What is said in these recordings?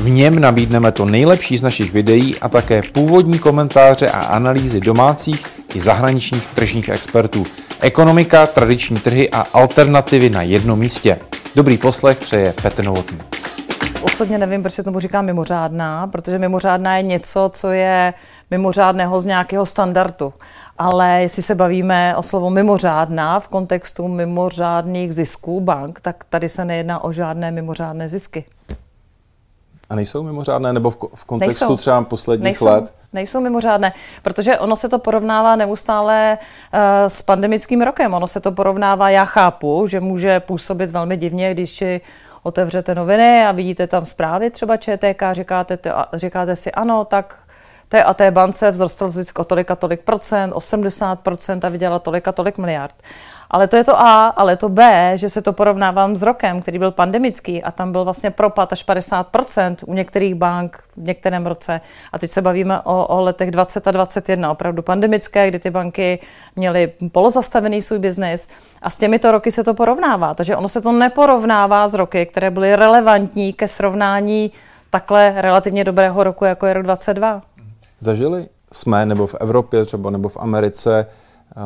V něm nabídneme to nejlepší z našich videí a také původní komentáře a analýzy domácích i zahraničních tržních expertů. Ekonomika, tradiční trhy a alternativy na jednom místě. Dobrý poslech přeje Petr Novotný. Osobně nevím, proč se tomu říká mimořádná, protože mimořádná je něco, co je mimořádného z nějakého standardu. Ale jestli se bavíme o slovo mimořádná v kontextu mimořádných zisků bank, tak tady se nejedná o žádné mimořádné zisky. A nejsou mimořádné, nebo v, v kontextu nejsou. třeba posledních nejsou, let? Nejsou mimořádné, protože ono se to porovnává neustále uh, s pandemickým rokem. Ono se to porovnává, já chápu, že může působit velmi divně, když si otevřete noviny a vidíte tam zprávy třeba ČTK, říkáte, říkáte si ano, tak té a té bance vzrostl zisk o tolik a tolik procent, 80 procent a vydělala tolik a tolik miliard. Ale to je to A, ale to B, že se to porovnávám s rokem, který byl pandemický a tam byl vlastně propad až 50% u některých bank v některém roce. A teď se bavíme o, o letech 20 a 21, opravdu pandemické, kdy ty banky měly polozastavený svůj biznis a s těmito roky se to porovnává. Takže ono se to neporovnává s roky, které byly relevantní ke srovnání takhle relativně dobrého roku, jako je rok 22. Zažili jsme, nebo v Evropě třeba, nebo v Americe,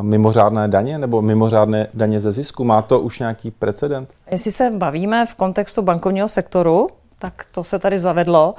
mimořádné daně nebo mimořádné daně ze zisku? Má to už nějaký precedent? Jestli se bavíme v kontextu bankovního sektoru, tak to se tady zavedlo,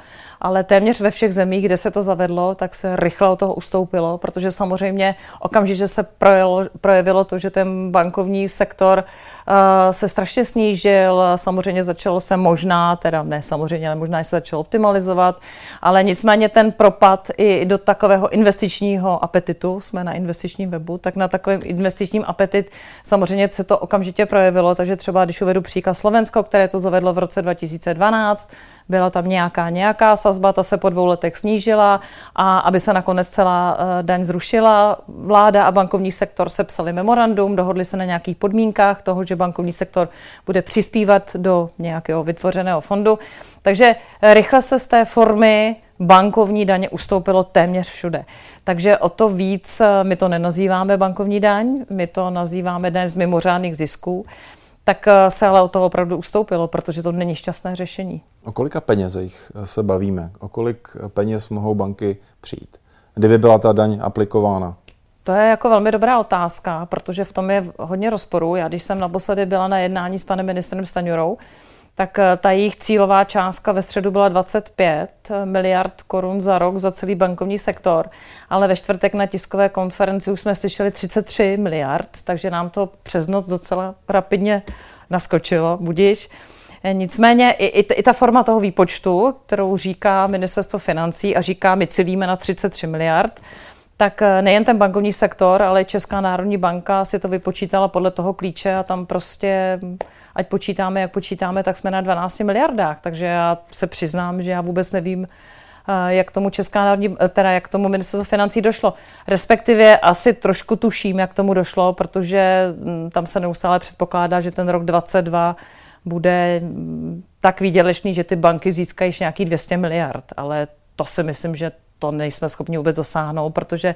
ale téměř ve všech zemích, kde se to zavedlo, tak se rychle od toho ustoupilo, protože samozřejmě okamžitě se projevilo, projevilo to, že ten bankovní sektor uh, se strašně snížil, samozřejmě začalo se možná, teda ne samozřejmě, ale možná se začalo optimalizovat, ale nicméně ten propad i do takového investičního apetitu, jsme na investičním webu, tak na takovém investičním apetit samozřejmě se to okamžitě projevilo, takže třeba když uvedu příklad Slovensko, které to zavedlo v roce 2012, byla tam nějaká nějaká sazba, ta se po dvou letech snížila a aby se nakonec celá eh, daň zrušila, vláda a bankovní sektor sepsali memorandum, dohodli se na nějakých podmínkách toho, že bankovní sektor bude přispívat do nějakého vytvořeného fondu. Takže eh, rychle se z té formy bankovní daně ustoupilo téměř všude. Takže o to víc eh, my to nenazýváme bankovní daň, my to nazýváme daň z mimořádných zisků tak eh, se ale o toho opravdu ustoupilo, protože to není šťastné řešení. O kolika penězích eh, se bavíme? O kolik eh, peněz mohou banky přijít? Kdyby byla ta daň aplikována? To je jako velmi dobrá otázka, protože v tom je hodně rozporů. Já když jsem naposledy byla na jednání s panem ministrem Staňurou, tak eh, ta jejich cílová částka ve středu byla 25 miliard korun za rok za celý bankovní sektor, ale ve čtvrtek na tiskové konferenci už jsme slyšeli 33 miliard, takže nám to přes noc docela rapidně naskočilo, budíš. Eh, nicméně i, i, i ta forma toho výpočtu, kterou říká ministerstvo financí a říká, my cílíme na 33 miliard, tak eh, nejen ten bankovní sektor, ale Česká národní banka si to vypočítala podle toho klíče a tam prostě ať počítáme, jak počítáme, tak jsme na 12 miliardách. Takže já se přiznám, že já vůbec nevím, eh, jak tomu Česká národní, eh, teda jak tomu ministerstvo financí došlo. Respektive asi trošku tuším, jak tomu došlo, protože hm, tam se neustále předpokládá, že ten rok 22 bude hm, tak výdělečný, že ty banky získají nějaký 200 miliard, ale to si myslím, že to nejsme schopni vůbec dosáhnout, protože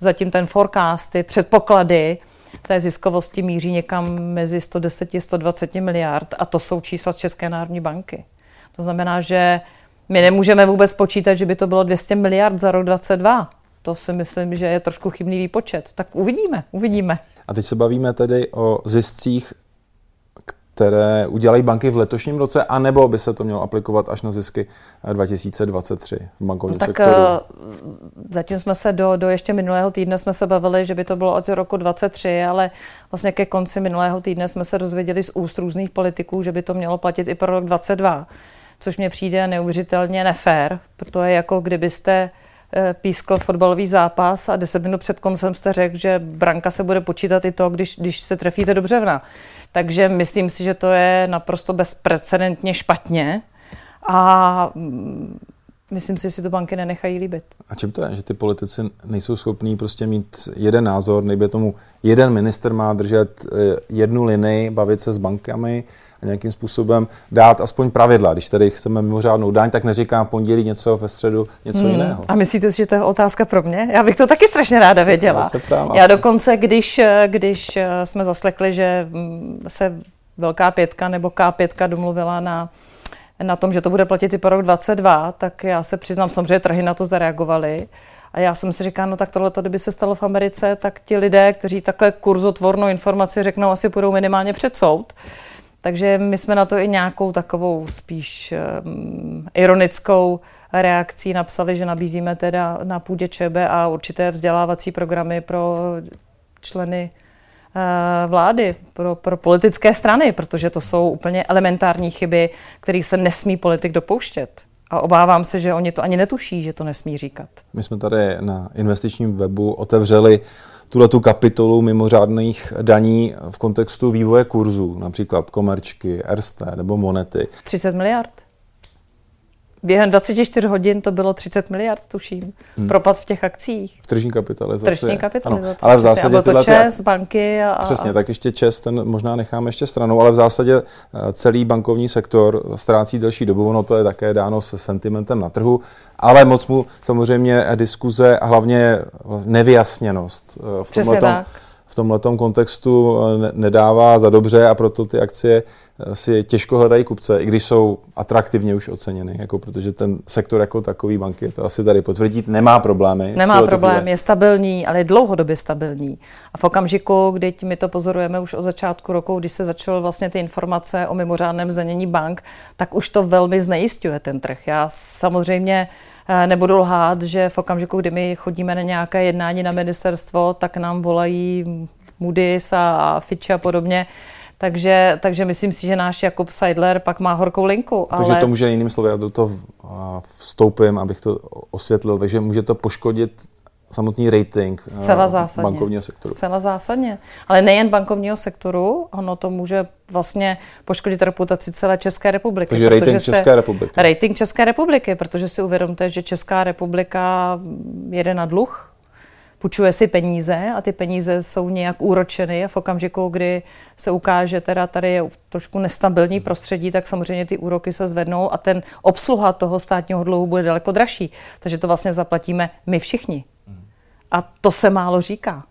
zatím ten forecast, ty předpoklady té ziskovosti míří někam mezi 110 a 120 miliard a to jsou čísla z České národní banky. To znamená, že my nemůžeme vůbec počítat, že by to bylo 200 miliard za rok 2022. To si myslím, že je trošku chybný výpočet. Tak uvidíme, uvidíme. A teď se bavíme tedy o ziscích které udělají banky v letošním roce, anebo by se to mělo aplikovat až na zisky 2023 v bankovním no, tak sektoru? Eh, zatím jsme se do, do ještě minulého týdne jsme se bavili, že by to bylo od roku 23, ale vlastně ke konci minulého týdne jsme se dozvěděli z úst různých politiků, že by to mělo platit i pro rok 22, což mně přijde neuvěřitelně nefér, protože jako kdybyste eh, pískl fotbalový zápas a deset minut před koncem jste řekl, že branka se bude počítat i to, když, když se trefíte do břevna. Takže myslím si, že to je naprosto bezprecedentně špatně. A mm, myslím si, že si to banky nenechají líbit. A čím to je, že ty politici nejsou schopní prostě mít jeden názor, nejde tomu jeden minister má držet eh, jednu linii, bavit se s bankami a nějakým způsobem dát aspoň pravidla. Když tady chceme mimořádnou daň, tak neříkám v pondělí něco, ve středu něco hmm. jiného. A myslíte si, že to je otázka pro mě? Já bych to taky strašně ráda věděla. Já, se ptám, Já dokonce, když, když eh, jsme zaslekli, že mm, se velká pětka nebo K5 domluvila na na tom, že to bude platit i po rok 22, tak já se přiznám, samozřejmě trhy na to zareagovaly. A já jsem si říkal, no tak tohle, kdyby se stalo v Americe, tak ti lidé, kteří takhle kurzotvornou informaci řeknou, asi půjdou minimálně před soud. Takže my jsme na to i nějakou takovou spíš um, ironickou reakcí napsali, že nabízíme teda na půdě ČB a určité vzdělávací programy pro členy vlády, pro, pro politické strany, protože to jsou úplně elementární chyby, kterých se nesmí politik dopouštět. A obávám se, že oni to ani netuší, že to nesmí říkat. My jsme tady na investičním webu otevřeli tuhle tu kapitolu mimořádných daní v kontextu vývoje kurzů, například komerčky, RST nebo monety. 30 miliard? Během 24 hodin to bylo 30 miliard, tuším. Hmm. Propad v těch akcích. V tržní kapitalizaci. Tržní kapitalizaci. Ano, ale v zásadě a bylo to ČES, ty... banky a, Přesně, tak ještě ČES, ten možná necháme ještě stranou, ale v zásadě eh, celý bankovní sektor ztrácí delší dobu, ono to je také dáno se sentimentem na trhu, ale moc mu samozřejmě diskuze a hlavně nevyjasněnost eh, v tomhle v tomto kontextu eh, nedává za dobře a proto ty akcie eh, si těžko hledají kupce, i když jsou atraktivně už oceněny, jako protože ten sektor jako takový banky, to asi tady potvrdit, nemá problémy. Nemá problém, je stabilní, ale je dlouhodobě stabilní. A v okamžiku, kdy my to pozorujeme už od začátku roku, když se začaly vlastně ty informace o mimořádném zdanění bank, tak už to velmi znejistuje ten trh. Já samozřejmě nebudu lhát, že v okamžiku, kdy my chodíme na nějaké jednání na ministerstvo, tak nám volají Moody's a Fitch a podobně. Takže, takže myslím si, že náš Jakub Seidler pak má horkou linku. Takže ale... to může jiným slovy, já do toho vstoupím, abych to osvětlil, takže může to poškodit samotný rating eh, Zcela zásadně. bankovního sektoru. Zcela zásadně. Ale nejen bankovního sektoru, ono to může vlastně poškodit reputaci celé České republiky. Takže rating České republiky. Rating České republiky, protože si uvědomte, že Česká republika jede na dluh, půjčuje si peníze a ty peníze jsou nějak úročeny a v okamžiku, kdy se ukáže, teda tady je trošku nestabilní prostředí, tak samozřejmě ty úroky se zvednou a ten obsluha toho státního dluhu bude daleko dražší. Takže to vlastně zaplatíme my všichni. A to se málo říká.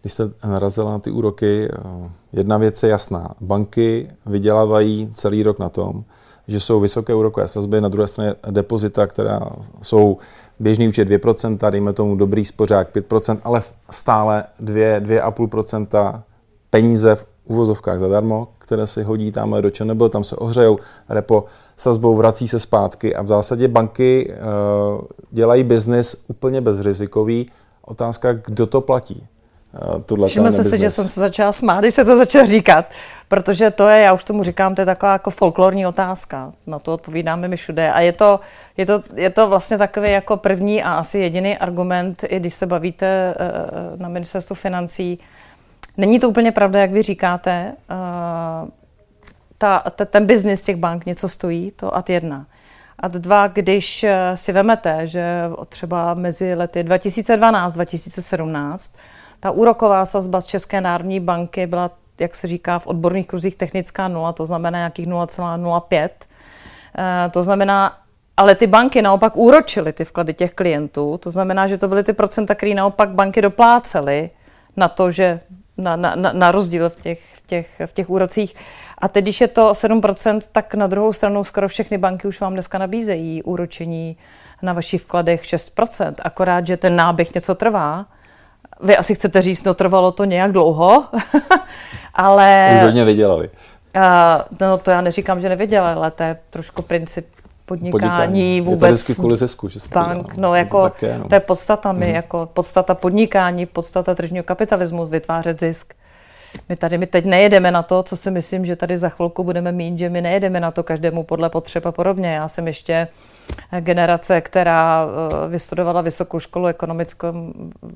Když jste narazila na ty úroky, eh, jedna věc je jasná. Banky vydělávají celý rok na tom, že jsou vysoké úrokové sazby, na druhé straně depozita, která jsou běžný účet 2%, dejme tomu dobrý spořák 5%, ale stále 2-2,5% peníze v uvozovkách zadarmo, které si hodí tamhle do ČNB, tam se ohřejou, repo sazbou vrací se zpátky a v zásadě banky uh, dělají biznis úplně bezrizikový. Otázka, kdo to platí? Uh, Všiml jsem si, že jsem se začala smát, když se to začal říkat, protože to je, já už tomu říkám, to je taková jako folklorní otázka. Na to odpovídáme my všude. A je to, je to, je to vlastně takový jako první a asi jediný argument, i když se bavíte uh, na ministerstvu financí, Není to úplně pravda, jak vy říkáte. Uh, ta, ta, ten biznis těch bank něco stojí, to ad jedna. A dva, když eh, si vemete, že třeba mezi lety 2012-2017 ta úroková sazba z České národní banky byla, jak se říká v odborných kruzích, technická nula, to znamená nějakých 0,05. Eh, to znamená, ale ty banky naopak úročily ty vklady těch klientů, to znamená, že to byly ty procenta, které naopak banky doplácely na to, že na, na, na rozdíl v těch, v, těch, v těch úrocích. A teď, když je to 7%, tak na druhou stranu skoro všechny banky už vám dneska nabízejí úročení na vašich vkladech 6%, akorát, že ten náběh něco trvá. Vy asi chcete říct, no trvalo to nějak dlouho, ale... Už hodně vydělali. Uh, no to já neříkám, že nevydělali, ale to je trošku princip podnikání, podnikání. vůbec. Je kvůli zisku, že bank, no, jako, to, také, no. to je podstata my, mm. jako podstata podnikání, podstata tržního kapitalismu, vytvářet zisk. My tady my teď nejedeme na to, co si myslím, že tady za chvilku budeme mít, že my nejedeme na to každému podle potřeb a podobně. Já jsem ještě generace, která vystudovala vysokou školu ekonomickou,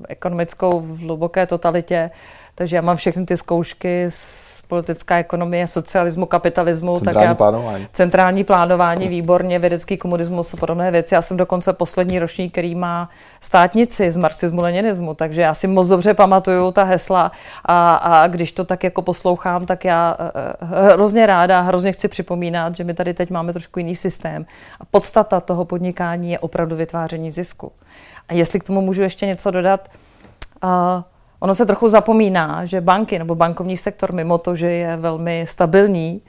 ekonomickou v hluboké totalitě, takže já mám všechny ty zkoušky z politická ekonomie, socialismu, kapitalismu. Centrální tak já, plánování. Centrální plánování, výborně, vědecký komunismus a podobné věci. Já jsem dokonce poslední ročník, který má státnici z marxismu, leninismu, takže já si moc dobře pamatuju ta hesla a, a když to tak jako poslouchám, tak já eh, eh, hrozně ráda, hrozně chci připomínat, že my tady teď máme trošku jiný systém. A podstata toho podnikání je opravdu vytváření zisku. A jestli k tomu můžu ještě něco dodat, uh, Ono se trochu zapomíná, že banky nebo bankovní sektor, mimo to, že je velmi stabilní,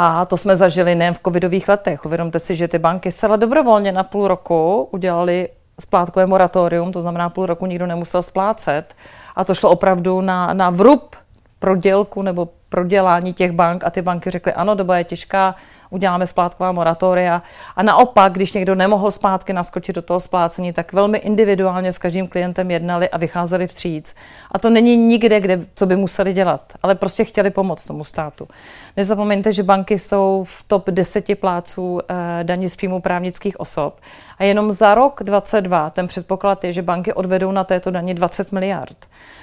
a to jsme zažili nejen v covidových letech. Uvědomte si, že ty banky zcela dobrovolně na půl roku udělali splátkové moratorium, to znamená půl roku nikdo nemusel splácet. A to šlo opravdu na, na vrub prodělku nebo prodělání těch bank a ty banky řekly, ano, doba je těžká, uděláme splátková moratoria. A naopak, když někdo nemohl zpátky naskočit do toho splácení, tak velmi individuálně s každým klientem jednali a vycházeli vstříc. A to není nikde, kde, co by museli dělat, ale prostě chtěli pomoct tomu státu. Nezapomeňte, že banky jsou v top 10 pláců eh, daní z příjmu právnických osob. A jenom za rok 2022 ten předpoklad je, že banky odvedou na této daně 20 miliard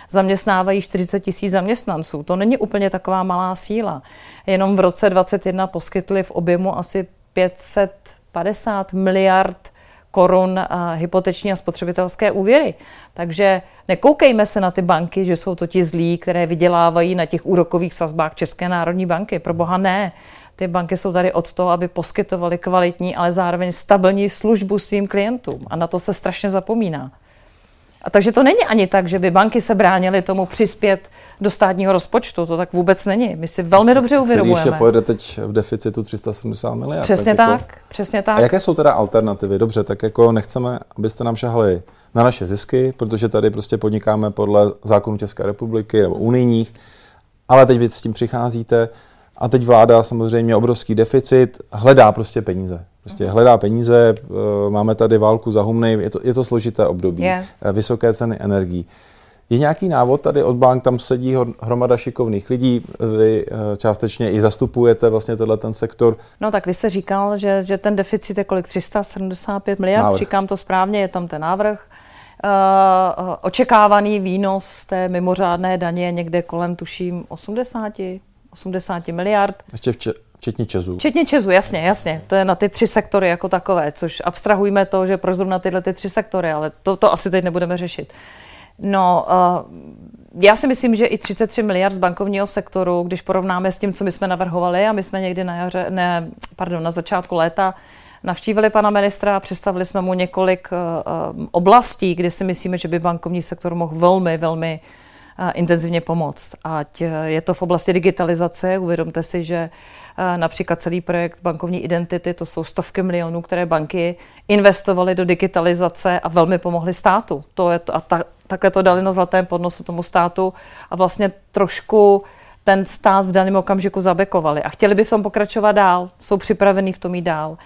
zaměstnávají 40 tisíc zaměstnanců. To není úplně taková malá síla. Jenom v roce 2021 poskytli v objemu asi 550 miliard korun hypoteční a spotřebitelské úvěry. Takže nekoukejme se na ty banky, že jsou to ti zlí, které vydělávají na těch úrokových sazbách České národní banky. Pro boha ne. Ty banky jsou tady od toho, aby poskytovaly kvalitní, ale zároveň stabilní službu svým klientům. A na to se strašně zapomíná. A takže to není ani tak, že by banky se bránily tomu přispět do státního rozpočtu. To tak vůbec není. My si velmi dobře uvědomujeme. Který ještě pojede teď v deficitu 370 miliard. Přesně tak, tak jako... přesně tak. A jaké jsou teda alternativy? Dobře, tak jako nechceme, abyste nám šahali na naše zisky, protože tady prostě podnikáme podle zákonu České republiky nebo unijních, ale teď vy s tím přicházíte a teď vláda samozřejmě obrovský deficit, hledá prostě peníze. Prostě hledá peníze, eh, máme tady válku za humny, je to, je to složité období, yeah. vysoké ceny energií. Je nějaký návod tady od bank, tam sedí hromada šikovných lidí, vy eh, částečně i zastupujete vlastně tenhle ten sektor. No tak vy jste říkal, že, že ten deficit je kolik? 375 miliard, návrh. říkám to správně, je tam ten návrh. Uh, očekávaný výnos té mimořádné daně je někde kolem, tuším, 80, 80 miliard. Ještě vče, včetně Česu. Včetně Česu, jasně, jasně. To je na ty tři sektory jako takové, což abstrahujme to, že proč zrovna tyhle ty tři sektory, ale to, to asi teď nebudeme řešit. No, uh, já si myslím, že i 33 miliard z bankovního sektoru, když porovnáme s tím, co my jsme navrhovali, a my jsme někdy na, jaře, ne, pardon, na začátku léta navštívili pana ministra a představili jsme mu několik uh, oblastí, kde si myslíme, že by bankovní sektor mohl velmi, velmi uh, intenzivně pomoct. Ať je to v oblasti digitalizace, uvědomte si, že například celý projekt bankovní identity, to jsou stovky milionů, které banky investovaly do digitalizace a velmi pomohly státu. To je to, a ta, takhle to dali na zlatém podnosu tomu státu a vlastně trošku ten stát v daném okamžiku zabekovali a chtěli by v tom pokračovat dál, jsou připravení v tom jít dál.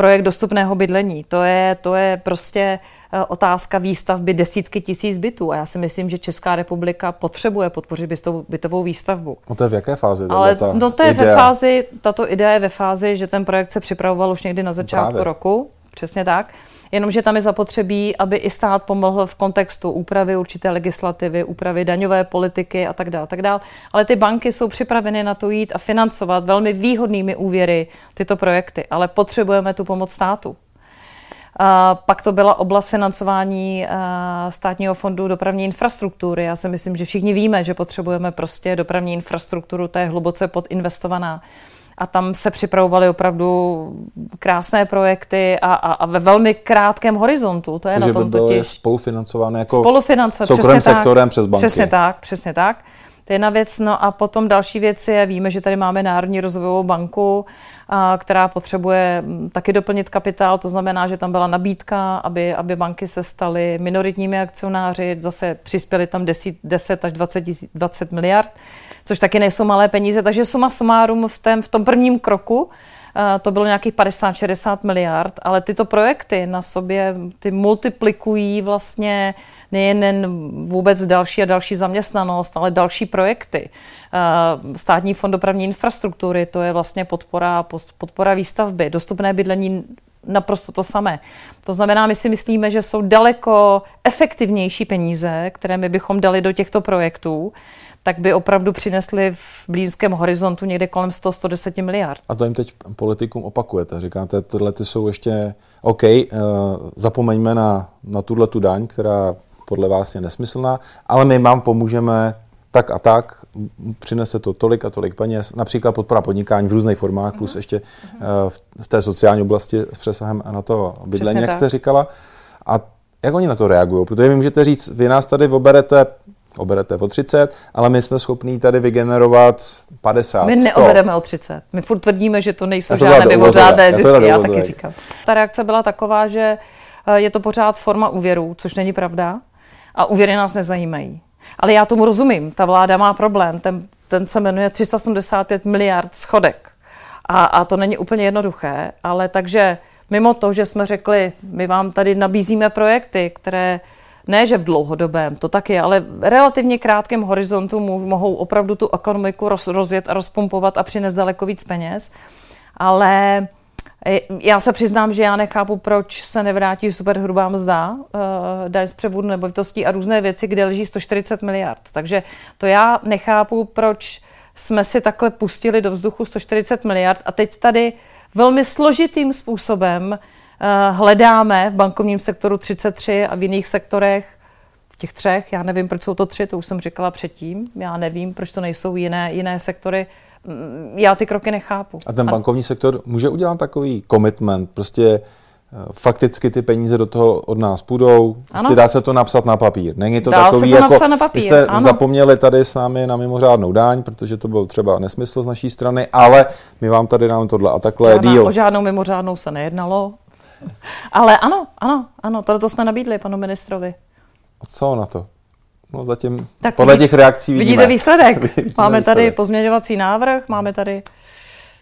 Projekt dostupného bydlení, to je, to je prostě eh, otázka výstavby desítky tisíc bytů a já si myslím, že Česká republika potřebuje podpořit bytovou výstavbu. No to je v jaké fázi? Ale no to je idea? ve fázi, tato idea je ve fázi, že ten projekt se připravoval už někdy na začátku Právě. roku, přesně tak jenomže tam je zapotřebí, aby i stát pomohl v kontextu úpravy určité legislativy, úpravy daňové politiky a tak dále. Tak dále. Ale ty banky jsou připraveny na to jít a financovat velmi výhodnými úvěry tyto projekty, ale potřebujeme tu pomoc státu. A pak to byla oblast financování státního fondu dopravní infrastruktury. Já si myslím, že všichni víme, že potřebujeme prostě dopravní infrastrukturu, ta je hluboce podinvestovaná a tam se připravovaly opravdu krásné projekty a, a, a ve velmi krátkém horizontu. To je Takže na tom by byly totiž. spolufinancované jako Spolufinancovat, soukromým sektorem tak, přes banky. Přesně tak, přesně tak. To je jedna věc. No a potom další věc je, víme, že tady máme Národní rozvojovou banku, a, která potřebuje taky doplnit kapitál, to znamená, že tam byla nabídka, aby, aby banky se staly minoritními akcionáři, zase přispěli tam 10, 10 až 20, 20 miliard což taky nejsou malé peníze. Takže suma sumárum v, tém, v tom prvním kroku eh, to bylo nějakých 50-60 miliard, ale tyto projekty na sobě ty multiplikují vlastně nejen vůbec další a další zaměstnanost, ale další projekty. Eh, Státní fond dopravní infrastruktury, to je vlastně podpora, podpora výstavby. Dostupné bydlení naprosto to samé. To znamená, my si myslíme, že jsou daleko efektivnější peníze, které my bychom dali do těchto projektů, tak by opravdu přinesli v blízkém horizontu někde kolem 100-110 miliard. A to jim teď politikům opakujete. Říkáte, tyhle ty jsou ještě OK, uh, zapomeňme na, na tuhle tu daň, která podle vás je nesmyslná, ale my vám pomůžeme tak a tak, přinese to tolik a tolik peněz, například podpora podnikání v různých formách, plus mhm. ještě uh, v té sociální oblasti s přesahem na to bydlení, Přesně jak tak. jste říkala. A jak oni na to reagují? Protože vy můžete říct, vy nás tady oberete oberete o 30, ale my jsme schopní tady vygenerovat 50, My neobereme o 30. My furt tvrdíme, že to nejsou žádné mimořádné zisky, já taky říkám. Ta reakce byla taková, že eh, je to pořád forma úvěru, což není pravda a úvěry nás nezajímají. Ale já tomu rozumím, ta vláda má problém, ten, ten se jmenuje 375 miliard schodek. A, a to není úplně jednoduché, ale takže mimo to, že jsme řekli, my vám tady nabízíme projekty, které ne, že v dlouhodobém, to taky, ale v relativně krátkém horizontu mohou opravdu tu ekonomiku roz, rozjet a rozpumpovat a přinést daleko víc peněz. Ale eh, já se přiznám, že já nechápu, proč se nevrátí superhrubá mzda, uh, daň z převodu nemovitostí a různé věci, kde leží 140 miliard. Takže to já nechápu, proč jsme si takhle pustili do vzduchu 140 miliard a teď tady velmi složitým způsobem Eh, hledáme v bankovním sektoru 33 a v jiných sektorech v těch třech, já nevím, proč jsou to tři, to už jsem říkala předtím, já nevím, proč to nejsou jiné, jiné sektory, mm, já ty kroky nechápu. A ten bankovní sektor může udělat takový commitment, prostě eh, fakticky ty peníze do toho od nás půjdou, prostě dá se to napsat na papír. Není to dá takový se to jako, na papír, jste ano. zapomněli tady s námi na mimořádnou daň, protože to byl třeba nesmysl z naší strany, ale my vám tady dáme tohle a takhle Žádná, díl. O žádnou mimořádnou se nejednalo, ale ano, ano, ano, tohle jsme nabídli panu ministrovi. A co na to? No zatím tak podle vidí, těch reakcí vidíme. Vidíte výsledek. máme výsledek. tady pozměňovací návrh, máme tady...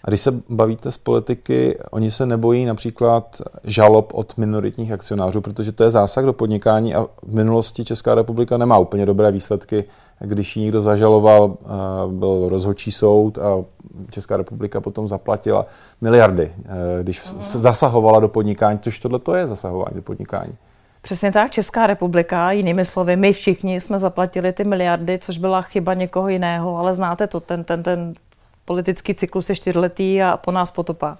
A když se bavíte s politiky, oni se nebojí například žalob od minoritních akcionářů, protože to je zásah do podnikání a v minulosti Česká republika nemá úplně dobré výsledky. Když ji někdo zažaloval, eh, byl rozhodčí soud a Česká republika potom zaplatila miliardy, eh, když zasahovala do podnikání, což tohle to je zasahování do podnikání. Přesně tak, Česká republika, jinými slovy, my všichni jsme zaplatili ty miliardy, což byla chyba někoho jiného, ale znáte to, ten, ten, ten politický cyklus je čtyřletý a po nás potopa.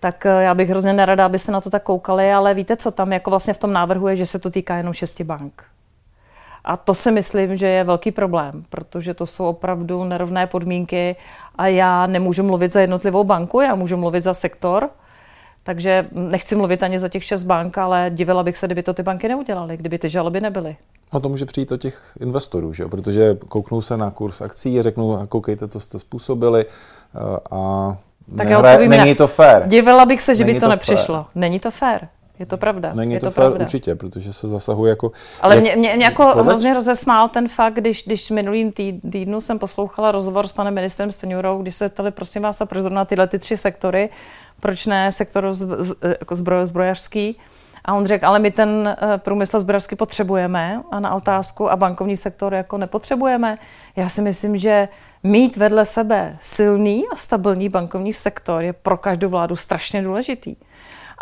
Tak eh, já bych hrozně nerada, abyste na to tak koukali, ale víte, co tam jako vlastně v tom návrhu je, že se to týká jenom šesti bank. A to si myslím, že je velký problém, protože to jsou opravdu nerovné podmínky a já nemůžu mluvit za jednotlivou banku, já můžu mluvit za sektor, takže nechci mluvit ani za těch šest bank, ale divila bych se, kdyby to ty banky neudělaly, kdyby ty žaloby nebyly. No to může přijít od těch investorů, že? protože kouknou se na kurz akcí a řeknou, koukejte, co jste způsobili eh, a tak nehraje, není to fér. Divila bych se, že není by to, to nepřišlo. Fér. Není to fér. Je to pravda. Není je to, to fér pravda. určitě, protože se zasahuje jako... Ale mě, mě, mě jako podleč... hrozně rozesmál ten fakt, když, když minulým týdnu jsem poslouchala rozhovor s panem ministrem Stenjurou, když se ptali, prosím vás, a proč na tyhle ty tři sektory, proč ne sektor z, z, jako zbroj, zbrojařský, a on řekl, ale my ten eh, průmysl zbrojařský potřebujeme a na otázku a bankovní sektor jako nepotřebujeme. Já si myslím, že mít vedle sebe silný a stabilní bankovní sektor je pro každou vládu strašně důležitý.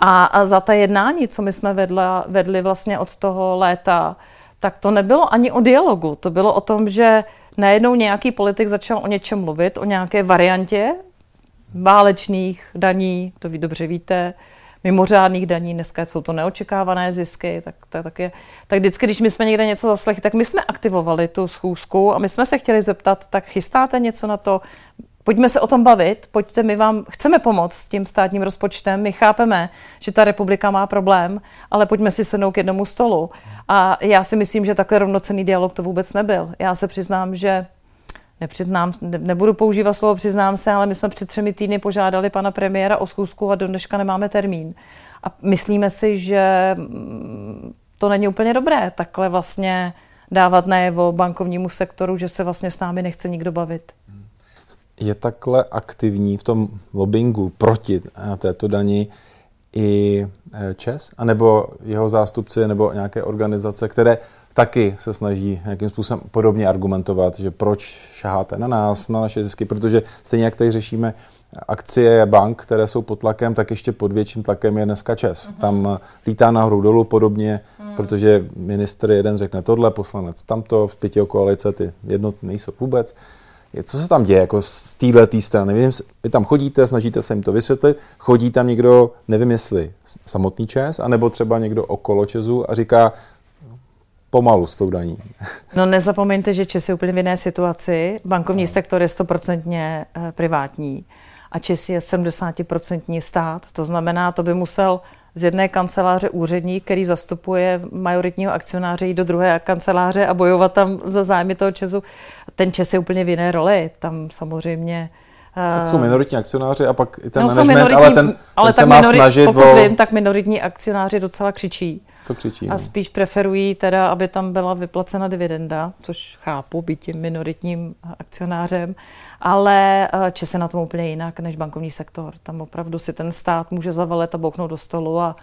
A, a za ta jednání, co my jsme vedla, vedli vlastně od toho léta, tak to nebylo ani o dialogu. To bylo o tom, že najednou nějaký politik začal o něčem mluvit, o nějaké variantě válečných daní, to vy dobře víte, mimořádných daní, dneska jsou to neočekávané zisky, tak, tak, tak, je, tak vždycky, když my jsme někde něco zaslechli, tak my jsme aktivovali tu schůzku a my jsme se chtěli zeptat, tak chystáte něco na to, Pojďme se o tom bavit, pojďte, my vám chceme pomoct s tím státním rozpočtem, my chápeme, že ta republika má problém, ale pojďme si sednout k jednomu stolu. A já si myslím, že takhle rovnocený dialog to vůbec nebyl. Já se přiznám, že nepřiznám, ne, nebudu používat slovo přiznám se, ale my jsme před třemi týdny požádali pana premiéra o schůzku a do dneška nemáme termín. A myslíme si, že mm, to není úplně dobré takhle vlastně dávat najevo bankovnímu sektoru, že se vlastně s námi nechce nikdo bavit. Je takhle aktivní v tom lobbingu proti této dani i eh, ČES, anebo jeho zástupci, nebo nějaké organizace, které taky se snaží nějakým způsobem podobně argumentovat, že proč šaháte na nás, na naše zisky, protože stejně jak tady řešíme akcie bank, které jsou pod tlakem, tak ještě pod větším tlakem je dneska ČES. Uh-huh. Tam lítá nahoru dolů podobně, uh-huh. protože minister jeden řekne tohle, poslanec tamto, v pěti koalice ty jednotné nejsou vůbec. Je, co se tam děje jako z téhle strany? Vy, vy tam chodíte, snažíte se jim to vysvětlit, chodí tam někdo, nevím jestli samotný ČES, anebo třeba někdo okolo ČESu a říká, pomalu s tou daní. No nezapomeňte, že Čes je úplně v jiné situaci. Bankovní no. sektor je stoprocentně eh, privátní a Čes je 70% stát. To znamená, to by musel z jedné kanceláře úředník, který zastupuje majoritního akcionáře, jít do druhé kanceláře a bojovat tam za zájmy toho Česu. Ten Čes je úplně v jiné roli. Tam samozřejmě tak jsou minoritní akcionáři a pak i ten no, management, ale ten, ale ten se má minori, snažit pokud o... vím, tak minoritní akcionáři docela křičí. To křičí. A no. spíš preferují teda, aby tam byla vyplacena dividenda, což chápu, být tím minoritním akcionářem, ale eh, Čes je na tom úplně jinak než bankovní sektor. Tam opravdu si ten stát může zavalet a bouknout do stolu a,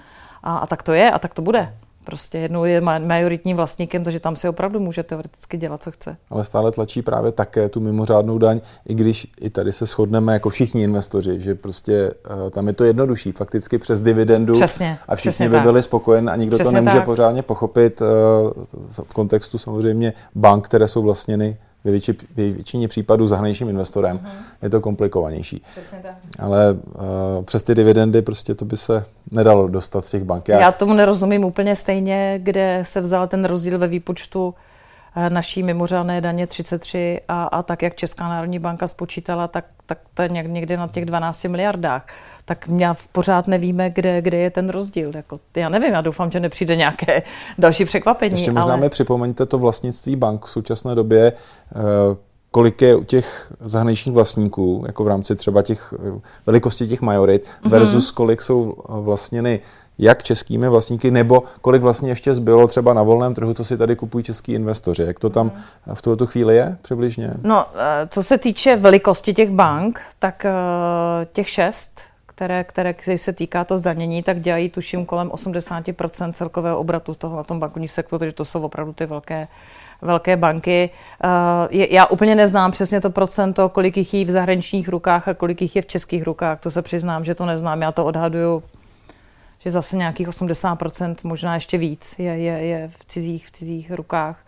a, a tak to je a tak to bude. Prostě jednou je majoritním vlastníkem, takže tam si opravdu může teoreticky dělat, co chce. Ale stále tlačí právě také tu mimořádnou daň, i když i tady se shodneme jako všichni investoři, že prostě uh, tam je to jednodušší, fakticky přes dividendu přesně, a všichni přesně by byli spokojeni a nikdo přesně to nemůže tak. pořádně pochopit uh, v kontextu samozřejmě bank, které jsou vlastněny ve větši, většině případů zahraničním investorem, mm-hmm. je to komplikovanější. Přesně tak. Ale uh, přes ty dividendy prostě to by se nedalo dostat z těch bank. Já, Já tomu nerozumím úplně stejně, kde se vzal ten rozdíl ve výpočtu naší mimořádné daně 33 a, a tak, jak Česká národní banka spočítala, tak, tak to je někdy na těch 12 miliardách. Tak mě pořád nevíme, kde, kde je ten rozdíl. Jako, já nevím, já doufám, že nepřijde nějaké další překvapení. Ještě možná ale... mi připomeňte to vlastnictví bank v současné době, eh, kolik je u těch zahraničních vlastníků, jako v rámci třeba těch eh, velikosti těch majorit, mm-hmm. versus kolik jsou eh, vlastněny jak českými vlastníky, nebo kolik vlastně ještě zbylo třeba na volném trhu, co si tady kupují český investoři. Jak to tam mm. v tuto chvíli je přibližně? No, co se týče velikosti těch bank, tak těch šest, které, které se týká to zdanění, tak dělají tuším kolem 80% celkového obratu toho na tom bankovní sektoru, takže to jsou opravdu ty velké velké banky. Eh, já úplně neznám přesně to procento, kolik jich je v zahraničních rukách a kolik jich je v českých rukách. To se přiznám, že to neznám. Já to odhaduju, že zase nějakých 80%, možná ještě víc, je, je, je v, cizích, v cizích rukách.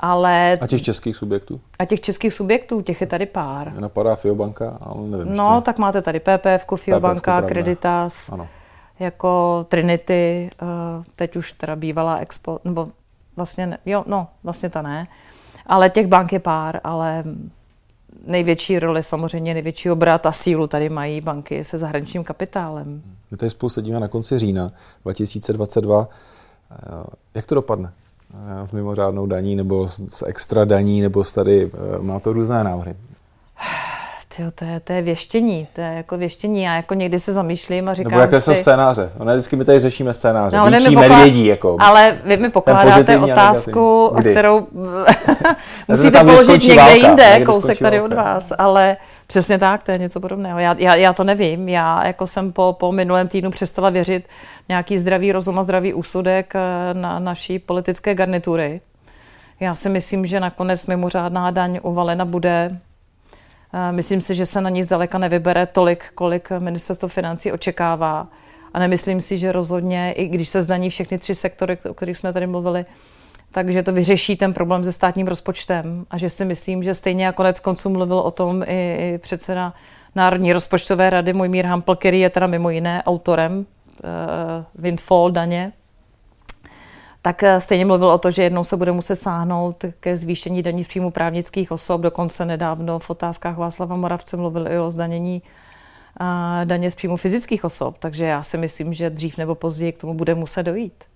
Ale... A těch českých subjektů? A těch českých subjektů, těch je tady pár. Napadá Fiobanka, ale nevím. No, ještě. tak máte tady PPF, Fiobanka, Creditas, ano. jako Trinity, eh, teď už teda bývalá Expo, nebo vlastně ne, jo, no, vlastně ta ne. Ale těch bank je pár, ale největší roli samozřejmě, největší obrat a sílu tady mají banky se zahraničním kapitálem. My tady spolu sedíme na konci října 2022. Eh, jak to dopadne? Eh, s mimořádnou daní nebo s extra daní, nebo s tady eh, má to různé návrhy? Tyjo, to, je, to je věštění, to je jako věštění. Já jako někdy se zamýšlím a říkám Nebo jaké si... jsou scénáře? Ono vždycky my tady řešíme scénáře. No, Líčí poklad... medvědí. Jako. Ale vy mi pokládáte otázku, kterou musíte položit někde válka, jinde, kousek tady válka. od vás. Ale přesně tak, to je něco podobného. Já, já, já to nevím. Já jako jsem po, po minulém týdnu přestala věřit nějaký zdravý rozum a zdravý úsudek eh, na naší politické garnitury. Já si myslím, že nakonec mimořádná daň uvalena bude Myslím si, že se na ní zdaleka nevybere tolik, kolik ministerstvo financí očekává. A nemyslím si, že rozhodně, i když se zdaní všechny tři sektory, o kterých jsme tady mluvili, takže to vyřeší ten problém se státním rozpočtem. A že si myslím, že stejně jako konec konců mluvil o tom i, i předseda Národní rozpočtové rady, můj Mír Hampl, který je teda mimo jiné autorem uh, windfall daně, tak eh, stejně mluvil o to, že jednou se bude muset sáhnout ke zvýšení daní v příjmu právnických osob. Dokonce nedávno v otázkách Václava Moravce mluvil i o zdanění eh, daně z příjmu fyzických osob. Takže já si myslím, že dřív nebo později k tomu bude muset dojít.